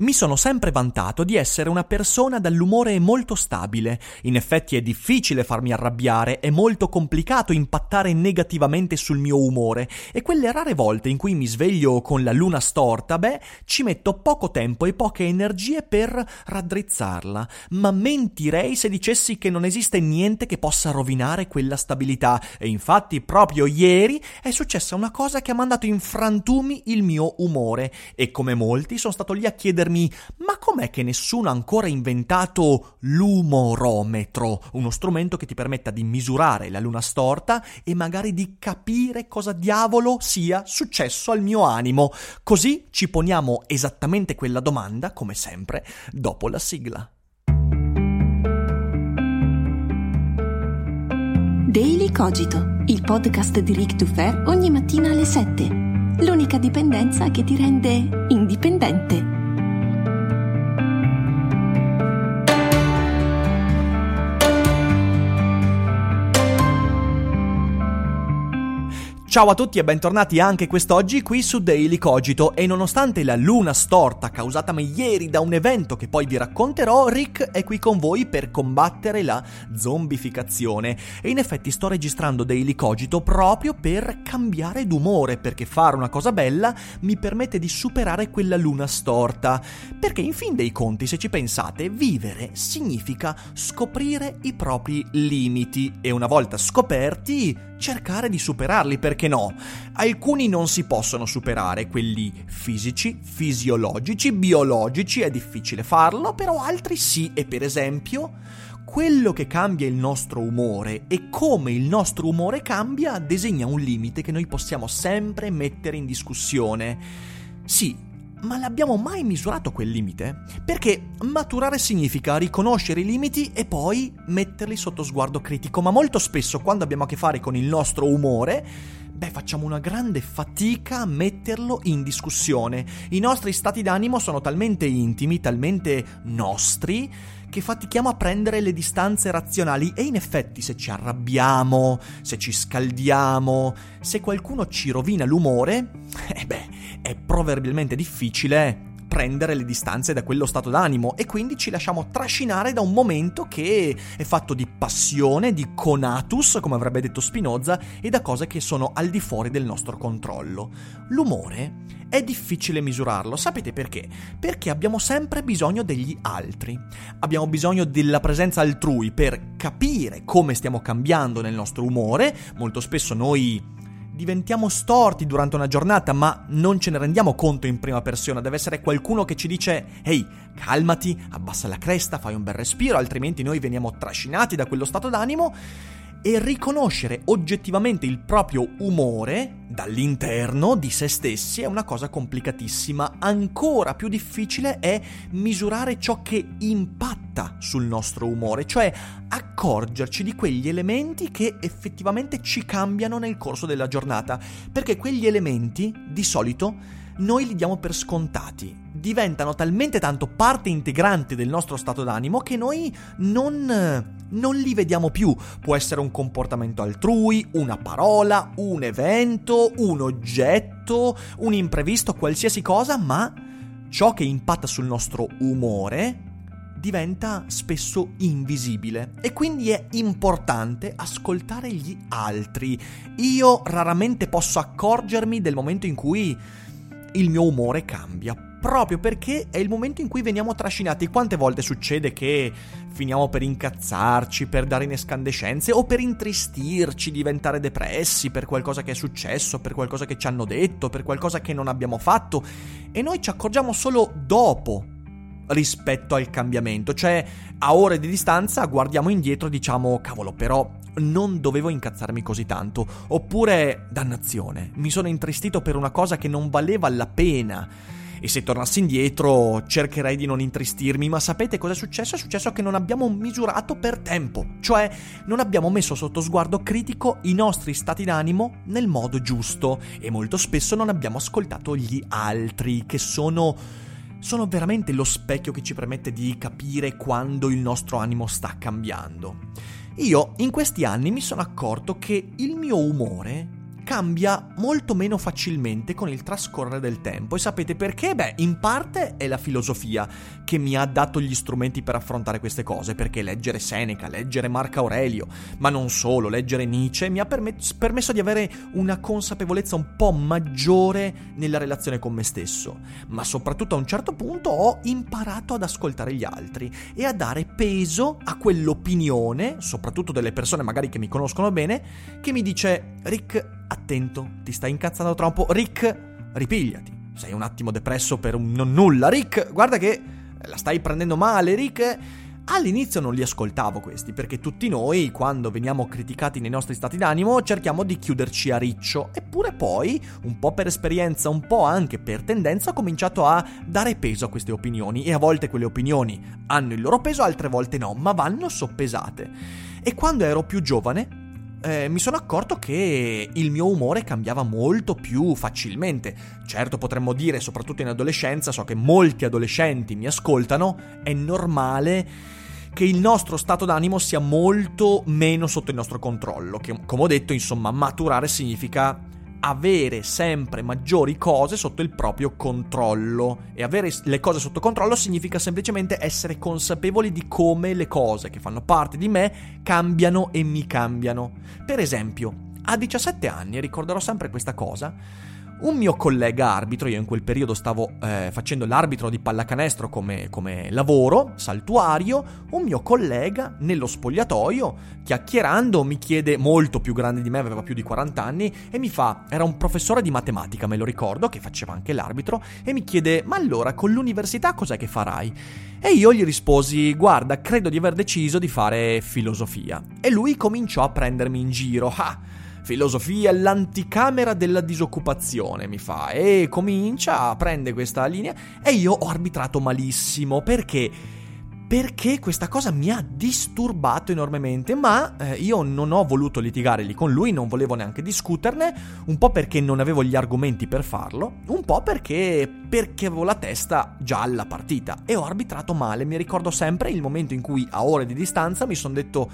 Mi sono sempre vantato di essere una persona dall'umore molto stabile. In effetti è difficile farmi arrabbiare, è molto complicato impattare negativamente sul mio umore e quelle rare volte in cui mi sveglio con la luna storta, beh, ci metto poco tempo e poche energie per raddrizzarla. Ma mentirei se dicessi che non esiste niente che possa rovinare quella stabilità. E infatti proprio ieri è successa una cosa che ha mandato in frantumi il mio umore e come molti sono stato lì a chiedermi ma com'è che nessuno ha ancora inventato l'umorometro, uno strumento che ti permetta di misurare la luna storta e magari di capire cosa diavolo sia successo al mio animo. Così ci poniamo esattamente quella domanda, come sempre, dopo la sigla. Daily Cogito, il podcast di Rick Dufer ogni mattina alle 7. L'unica dipendenza che ti rende indipendente. Ciao a tutti e bentornati anche quest'oggi qui su Daily Cogito. E nonostante la luna storta causatami ieri da un evento che poi vi racconterò, Rick è qui con voi per combattere la zombificazione. E in effetti sto registrando Daily Cogito proprio per cambiare d'umore perché fare una cosa bella mi permette di superare quella luna storta. Perché in fin dei conti se ci pensate vivere significa scoprire i propri limiti. E una volta scoperti cercare di superarli, perché no? Alcuni non si possono superare, quelli fisici, fisiologici, biologici, è difficile farlo, però altri sì, e per esempio quello che cambia il nostro umore e come il nostro umore cambia disegna un limite che noi possiamo sempre mettere in discussione. Sì, ma l'abbiamo mai misurato quel limite? Perché maturare significa riconoscere i limiti e poi metterli sotto sguardo critico, ma molto spesso quando abbiamo a che fare con il nostro umore, beh, facciamo una grande fatica a metterlo in discussione. I nostri stati d'animo sono talmente intimi, talmente nostri, che fatichiamo a prendere le distanze razionali e in effetti se ci arrabbiamo, se ci scaldiamo, se qualcuno ci rovina l'umore, eh beh, è proverbialmente difficile prendere le distanze da quello stato d'animo e quindi ci lasciamo trascinare da un momento che è fatto di passione, di conatus, come avrebbe detto Spinoza, e da cose che sono al di fuori del nostro controllo. L'umore è difficile misurarlo, sapete perché? Perché abbiamo sempre bisogno degli altri, abbiamo bisogno della presenza altrui per capire come stiamo cambiando nel nostro umore, molto spesso noi diventiamo storti durante una giornata, ma non ce ne rendiamo conto in prima persona. Deve essere qualcuno che ci dice: Ehi, calmati, abbassa la cresta, fai un bel respiro, altrimenti noi veniamo trascinati da quello stato d'animo e riconoscere oggettivamente il proprio umore dall'interno di se stessi è una cosa complicatissima. Ancora più difficile è misurare ciò che impatta sul nostro umore, cioè accorgerci di quegli elementi che effettivamente ci cambiano nel corso della giornata, perché quegli elementi di solito noi li diamo per scontati, diventano talmente tanto parte integrante del nostro stato d'animo che noi non, non li vediamo più. Può essere un comportamento altrui, una parola, un evento, un oggetto, un imprevisto, qualsiasi cosa, ma ciò che impatta sul nostro umore diventa spesso invisibile e quindi è importante ascoltare gli altri. Io raramente posso accorgermi del momento in cui il mio umore cambia. Proprio perché è il momento in cui veniamo trascinati. Quante volte succede che finiamo per incazzarci, per dare in escandescenze o per intristirci, diventare depressi per qualcosa che è successo, per qualcosa che ci hanno detto, per qualcosa che non abbiamo fatto e noi ci accorgiamo solo dopo rispetto al cambiamento, cioè a ore di distanza guardiamo indietro e diciamo cavolo però non dovevo incazzarmi così tanto, oppure dannazione, mi sono intristito per una cosa che non valeva la pena. E se tornassi indietro cercherei di non intristirmi, ma sapete cosa è successo? È successo che non abbiamo misurato per tempo, cioè non abbiamo messo sotto sguardo critico i nostri stati d'animo nel modo giusto e molto spesso non abbiamo ascoltato gli altri che sono sono veramente lo specchio che ci permette di capire quando il nostro animo sta cambiando. Io in questi anni mi sono accorto che il mio umore cambia molto meno facilmente con il trascorrere del tempo. E sapete perché? Beh, in parte è la filosofia che mi ha dato gli strumenti per affrontare queste cose, perché leggere Seneca, leggere Marco Aurelio, ma non solo, leggere Nietzsche mi ha permesso di avere una consapevolezza un po' maggiore nella relazione con me stesso. Ma soprattutto a un certo punto ho imparato ad ascoltare gli altri e a dare peso a quell'opinione, soprattutto delle persone magari che mi conoscono bene, che mi dice Rick attento, ti stai incazzando troppo. Rick, ripigliati. Sei un attimo depresso per un non nulla. Rick, guarda che la stai prendendo male, Rick. All'inizio non li ascoltavo questi, perché tutti noi, quando veniamo criticati nei nostri stati d'animo, cerchiamo di chiuderci a riccio. Eppure poi, un po' per esperienza, un po' anche per tendenza, ho cominciato a dare peso a queste opinioni. E a volte quelle opinioni hanno il loro peso, altre volte no, ma vanno soppesate. E quando ero più giovane, eh, mi sono accorto che il mio umore cambiava molto più facilmente. Certo potremmo dire, soprattutto in adolescenza, so che molti adolescenti mi ascoltano, è normale che il nostro stato d'animo sia molto meno sotto il nostro controllo, che come ho detto, insomma, maturare significa avere sempre maggiori cose sotto il proprio controllo. E avere le cose sotto controllo significa semplicemente essere consapevoli di come le cose che fanno parte di me cambiano e mi cambiano. Per esempio, a 17 anni, ricorderò sempre questa cosa, un mio collega arbitro, io in quel periodo stavo eh, facendo l'arbitro di pallacanestro come, come lavoro, saltuario, un mio collega nello spogliatoio, chiacchierando, mi chiede, molto più grande di me, aveva più di 40 anni, e mi fa, era un professore di matematica, me lo ricordo, che faceva anche l'arbitro, e mi chiede, ma allora con l'università cos'è che farai? E io gli risposi, guarda, credo di aver deciso di fare filosofia. E lui cominciò a prendermi in giro, ah! Filosofia, l'anticamera della disoccupazione, mi fa, e comincia, prende questa linea e io ho arbitrato malissimo. Perché? Perché questa cosa mi ha disturbato enormemente, ma eh, io non ho voluto litigare lì con lui, non volevo neanche discuterne, un po' perché non avevo gli argomenti per farlo, un po' perché, perché avevo la testa già alla partita. E ho arbitrato male, mi ricordo sempre il momento in cui a ore di distanza mi sono detto,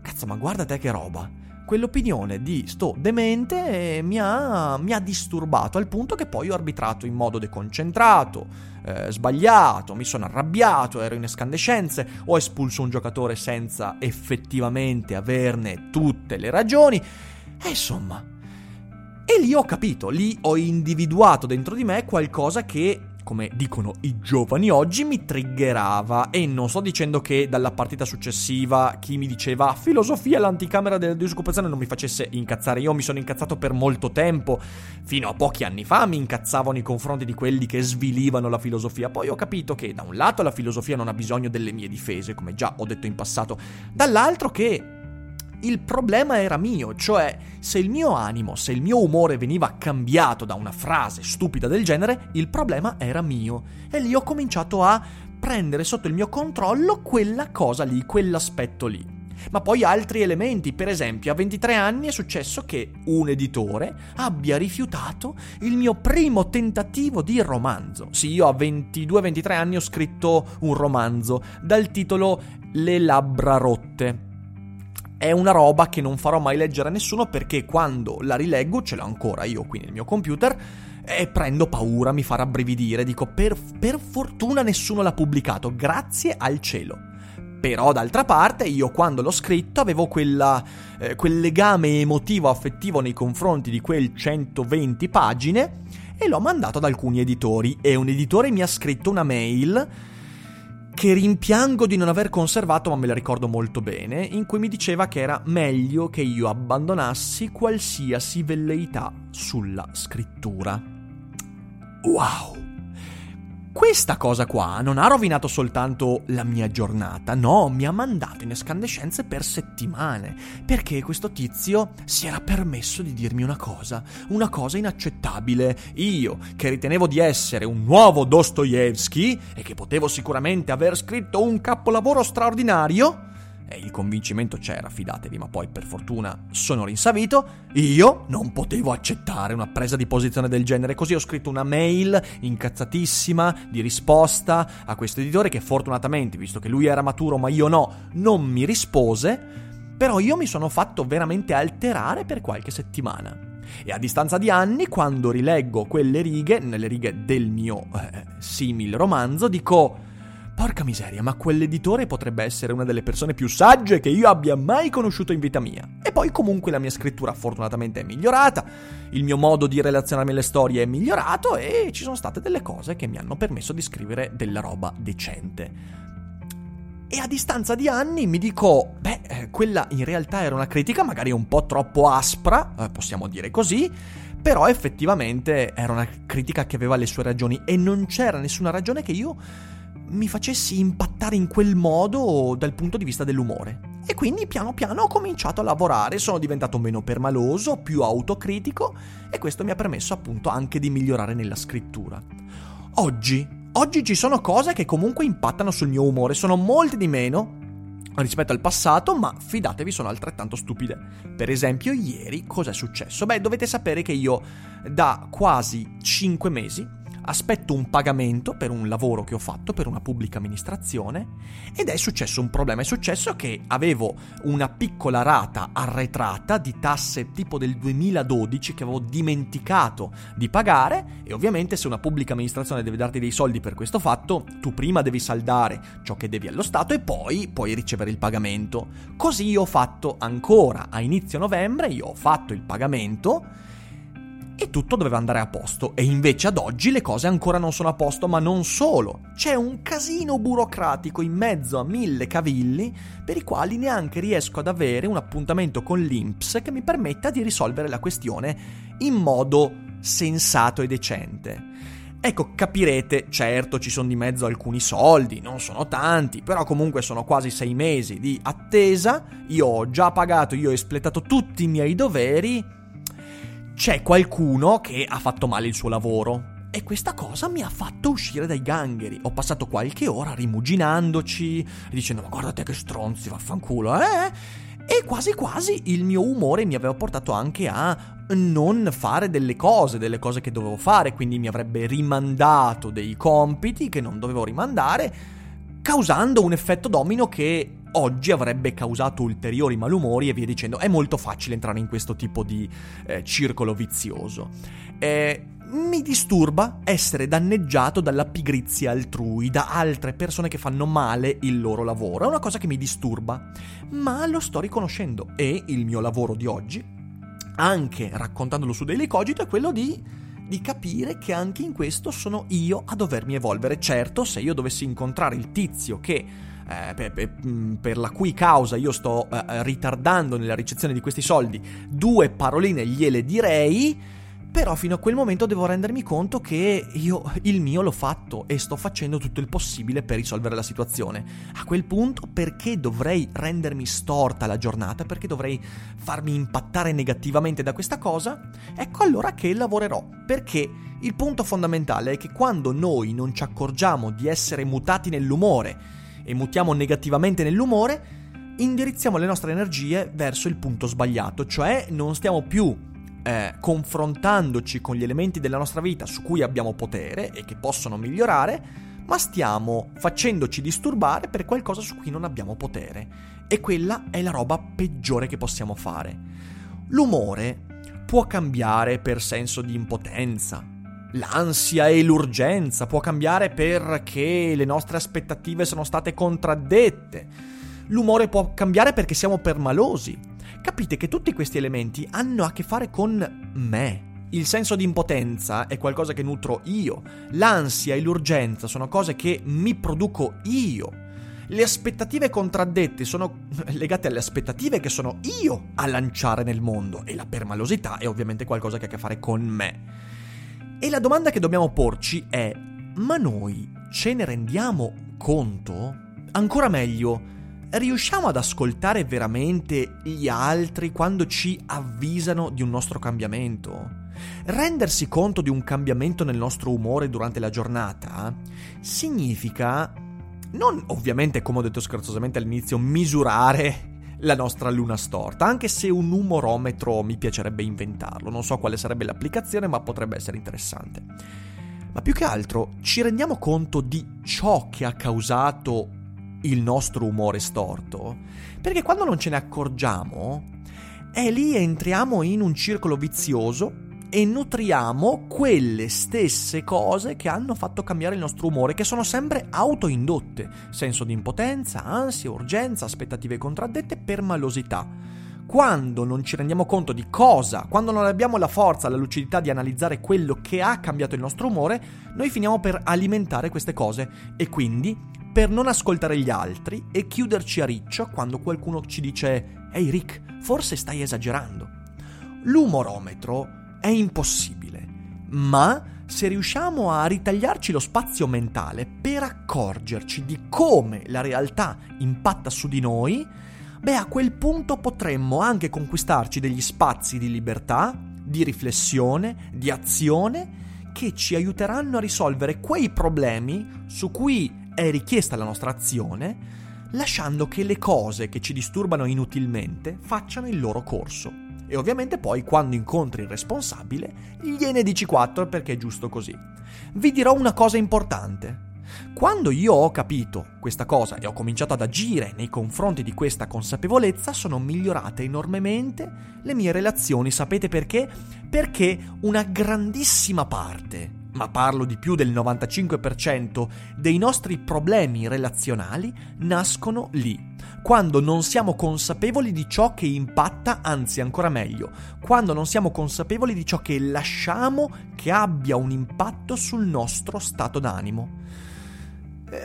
cazzo ma guarda te che roba, quell'opinione di sto demente mi ha, mi ha, disturbato al punto che poi ho arbitrato in modo deconcentrato, eh, sbagliato, mi sono arrabbiato, ero in escandescenze, ho espulso un giocatore senza effettivamente averne tutte le ragioni. E insomma... E lì ho capito, lì ho individuato dentro di me qualcosa che come dicono i giovani oggi, mi triggerava. E non sto dicendo che dalla partita successiva chi mi diceva filosofia l'anticamera della disoccupazione non mi facesse incazzare. Io mi sono incazzato per molto tempo. Fino a pochi anni fa mi incazzavo nei confronti di quelli che svilivano la filosofia. Poi ho capito che da un lato la filosofia non ha bisogno delle mie difese, come già ho detto in passato, dall'altro che il problema era mio, cioè se il mio animo, se il mio umore veniva cambiato da una frase stupida del genere, il problema era mio. E lì ho cominciato a prendere sotto il mio controllo quella cosa lì, quell'aspetto lì. Ma poi altri elementi, per esempio a 23 anni è successo che un editore abbia rifiutato il mio primo tentativo di romanzo. Sì, io a 22-23 anni ho scritto un romanzo dal titolo Le labbra rotte è una roba che non farò mai leggere a nessuno perché quando la rileggo, ce l'ho ancora io qui nel mio computer, e prendo paura, mi fa rabbrividire, dico per, per fortuna nessuno l'ha pubblicato, grazie al cielo. Però d'altra parte io quando l'ho scritto avevo quella, eh, quel legame emotivo affettivo nei confronti di quel 120 pagine e l'ho mandato ad alcuni editori e un editore mi ha scritto una mail che rimpiango di non aver conservato, ma me la ricordo molto bene, in cui mi diceva che era meglio che io abbandonassi qualsiasi velleità sulla scrittura. Wow! Questa cosa qua non ha rovinato soltanto la mia giornata, no, mi ha mandato in escandescenze per settimane, perché questo tizio si era permesso di dirmi una cosa, una cosa inaccettabile. Io, che ritenevo di essere un nuovo Dostoevsky e che potevo sicuramente aver scritto un capolavoro straordinario, e il convincimento c'era, fidatevi, ma poi per fortuna sono rinsavito, io non potevo accettare una presa di posizione del genere, così ho scritto una mail incazzatissima di risposta a questo editore che fortunatamente, visto che lui era maturo ma io no, non mi rispose, però io mi sono fatto veramente alterare per qualche settimana. E a distanza di anni, quando rileggo quelle righe, nelle righe del mio eh, simil romanzo, dico Porca miseria, ma quell'editore potrebbe essere una delle persone più sagge che io abbia mai conosciuto in vita mia. E poi comunque la mia scrittura fortunatamente è migliorata, il mio modo di relazionarmi alle storie è migliorato e ci sono state delle cose che mi hanno permesso di scrivere della roba decente. E a distanza di anni mi dico, beh, eh, quella in realtà era una critica magari un po' troppo aspra, eh, possiamo dire così, però effettivamente era una critica che aveva le sue ragioni e non c'era nessuna ragione che io mi facessi impattare in quel modo dal punto di vista dell'umore. E quindi piano piano ho cominciato a lavorare, sono diventato meno permaloso, più autocritico e questo mi ha permesso appunto anche di migliorare nella scrittura. Oggi, oggi ci sono cose che comunque impattano sul mio umore, sono molte di meno rispetto al passato, ma fidatevi sono altrettanto stupide. Per esempio, ieri cosa è successo? Beh, dovete sapere che io da quasi 5 mesi aspetto un pagamento per un lavoro che ho fatto per una pubblica amministrazione ed è successo un problema. È successo che avevo una piccola rata arretrata di tasse tipo del 2012 che avevo dimenticato di pagare e ovviamente se una pubblica amministrazione deve darti dei soldi per questo fatto, tu prima devi saldare ciò che devi allo Stato e poi puoi ricevere il pagamento. Così io ho fatto ancora a inizio novembre, io ho fatto il pagamento e tutto doveva andare a posto. E invece ad oggi le cose ancora non sono a posto, ma non solo. C'è un casino burocratico in mezzo a mille cavilli per i quali neanche riesco ad avere un appuntamento con l'INPS che mi permetta di risolvere la questione in modo sensato e decente. Ecco, capirete, certo ci sono di mezzo alcuni soldi, non sono tanti, però comunque sono quasi sei mesi di attesa, io ho già pagato, io ho espletato tutti i miei doveri c'è qualcuno che ha fatto male il suo lavoro. E questa cosa mi ha fatto uscire dai gangheri. Ho passato qualche ora rimuginandoci, dicendo ma guardate che stronzi, vaffanculo, eh? E quasi quasi il mio umore mi aveva portato anche a non fare delle cose, delle cose che dovevo fare, quindi mi avrebbe rimandato dei compiti che non dovevo rimandare, causando un effetto domino che oggi avrebbe causato ulteriori malumori e via dicendo. È molto facile entrare in questo tipo di eh, circolo vizioso. Eh, mi disturba essere danneggiato dalla pigrizia altrui, da altre persone che fanno male il loro lavoro. È una cosa che mi disturba, ma lo sto riconoscendo e il mio lavoro di oggi, anche raccontandolo su Daily Cogito, è quello di di capire che anche in questo sono io a dovermi evolvere. Certo, se io dovessi incontrare il tizio che eh, per, per, mm, per, la cui causa io sto eh, ritardando nella ricezione di questi soldi, due paroline gliele direi. Però fino a quel momento devo rendermi conto che io il mio l'ho fatto e sto facendo tutto il possibile per risolvere la situazione. A quel punto perché dovrei rendermi storta la giornata? Perché dovrei farmi impattare negativamente da questa cosa? Ecco allora che lavorerò. Perché il punto fondamentale è che quando noi non ci accorgiamo di essere mutati nell'umore, e mutiamo negativamente nell'umore, indirizziamo le nostre energie verso il punto sbagliato, cioè non stiamo più eh, confrontandoci con gli elementi della nostra vita su cui abbiamo potere e che possono migliorare, ma stiamo facendoci disturbare per qualcosa su cui non abbiamo potere. E quella è la roba peggiore che possiamo fare. L'umore può cambiare per senso di impotenza, L'ansia e l'urgenza può cambiare perché le nostre aspettative sono state contraddette. L'umore può cambiare perché siamo permalosi. Capite che tutti questi elementi hanno a che fare con me. Il senso di impotenza è qualcosa che nutro io. L'ansia e l'urgenza sono cose che mi produco io. Le aspettative contraddette sono legate alle aspettative che sono io a lanciare nel mondo e la permalosità è ovviamente qualcosa che ha a che fare con me. E la domanda che dobbiamo porci è, ma noi ce ne rendiamo conto? Ancora meglio, riusciamo ad ascoltare veramente gli altri quando ci avvisano di un nostro cambiamento? Rendersi conto di un cambiamento nel nostro umore durante la giornata significa non ovviamente, come ho detto scherzosamente all'inizio, misurare la nostra luna storta, anche se un numorometro mi piacerebbe inventarlo. Non so quale sarebbe l'applicazione, ma potrebbe essere interessante. Ma più che altro ci rendiamo conto di ciò che ha causato il nostro umore storto? Perché quando non ce ne accorgiamo, è lì entriamo in un circolo vizioso e nutriamo quelle stesse cose che hanno fatto cambiare il nostro umore, che sono sempre autoindotte. Senso di impotenza, ansia, urgenza, aspettative contraddette, permalosità. Quando non ci rendiamo conto di cosa, quando non abbiamo la forza, la lucidità di analizzare quello che ha cambiato il nostro umore, noi finiamo per alimentare queste cose e quindi per non ascoltare gli altri e chiuderci a riccio quando qualcuno ci dice Ehi Rick, forse stai esagerando. L'umorometro è impossibile, ma se riusciamo a ritagliarci lo spazio mentale per accorgerci di come la realtà impatta su di noi, beh a quel punto potremmo anche conquistarci degli spazi di libertà, di riflessione, di azione che ci aiuteranno a risolvere quei problemi su cui è richiesta la nostra azione, lasciando che le cose che ci disturbano inutilmente facciano il loro corso. E ovviamente poi quando incontri il responsabile gliene dici 4 perché è giusto così. Vi dirò una cosa importante. Quando io ho capito questa cosa e ho cominciato ad agire nei confronti di questa consapevolezza, sono migliorate enormemente le mie relazioni. Sapete perché? Perché una grandissima parte ma parlo di più del 95% dei nostri problemi relazionali nascono lì, quando non siamo consapevoli di ciò che impatta, anzi ancora meglio, quando non siamo consapevoli di ciò che lasciamo che abbia un impatto sul nostro stato d'animo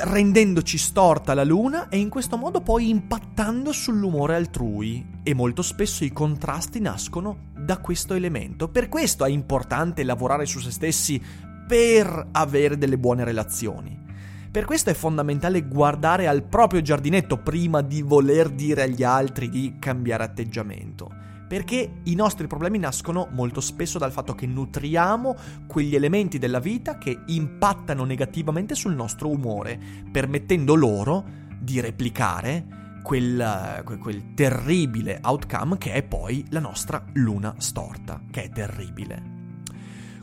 rendendoci storta la luna e in questo modo poi impattando sull'umore altrui e molto spesso i contrasti nascono da questo elemento. Per questo è importante lavorare su se stessi per avere delle buone relazioni. Per questo è fondamentale guardare al proprio giardinetto prima di voler dire agli altri di cambiare atteggiamento. Perché i nostri problemi nascono molto spesso dal fatto che nutriamo quegli elementi della vita che impattano negativamente sul nostro umore, permettendo loro di replicare quel, quel, terribile outcome che è poi la nostra luna storta, che è terribile.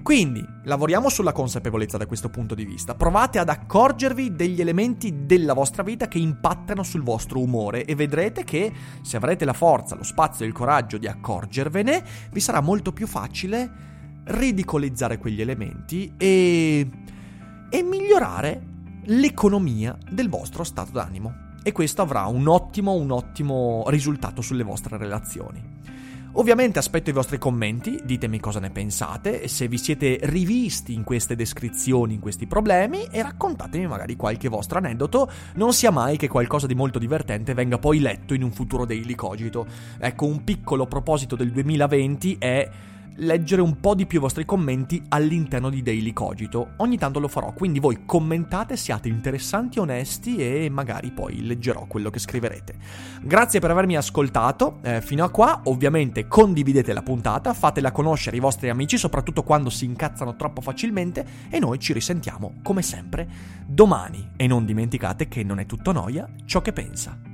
Quindi lavoriamo sulla consapevolezza da questo punto di vista. Provate ad accorgervi degli elementi della vostra vita che impattano sul vostro umore e vedrete che se avrete la forza, lo spazio e il coraggio di accorgervene, vi sarà molto più facile ridicolizzare quegli elementi e, e migliorare l'economia del vostro stato d'animo. E questo avrà un ottimo, un ottimo risultato sulle vostre relazioni. Ovviamente aspetto i vostri commenti, ditemi cosa ne pensate, se vi siete rivisti in queste descrizioni, in questi problemi e raccontatemi magari qualche vostro aneddoto, non sia mai che qualcosa di molto divertente venga poi letto in un futuro Daily Cogito. Ecco, un piccolo proposito del 2020 è leggere un po' di più i vostri commenti all'interno di Daily Cogito. Ogni tanto lo farò, quindi voi commentate, siate interessanti, onesti e magari poi leggerò quello che scriverete. Grazie per avermi ascoltato eh, fino a qua, ovviamente condividete la puntata, fatela conoscere ai vostri amici, soprattutto quando si incazzano troppo facilmente e noi ci risentiamo come sempre domani e non dimenticate che non è tutto noia ciò che pensa.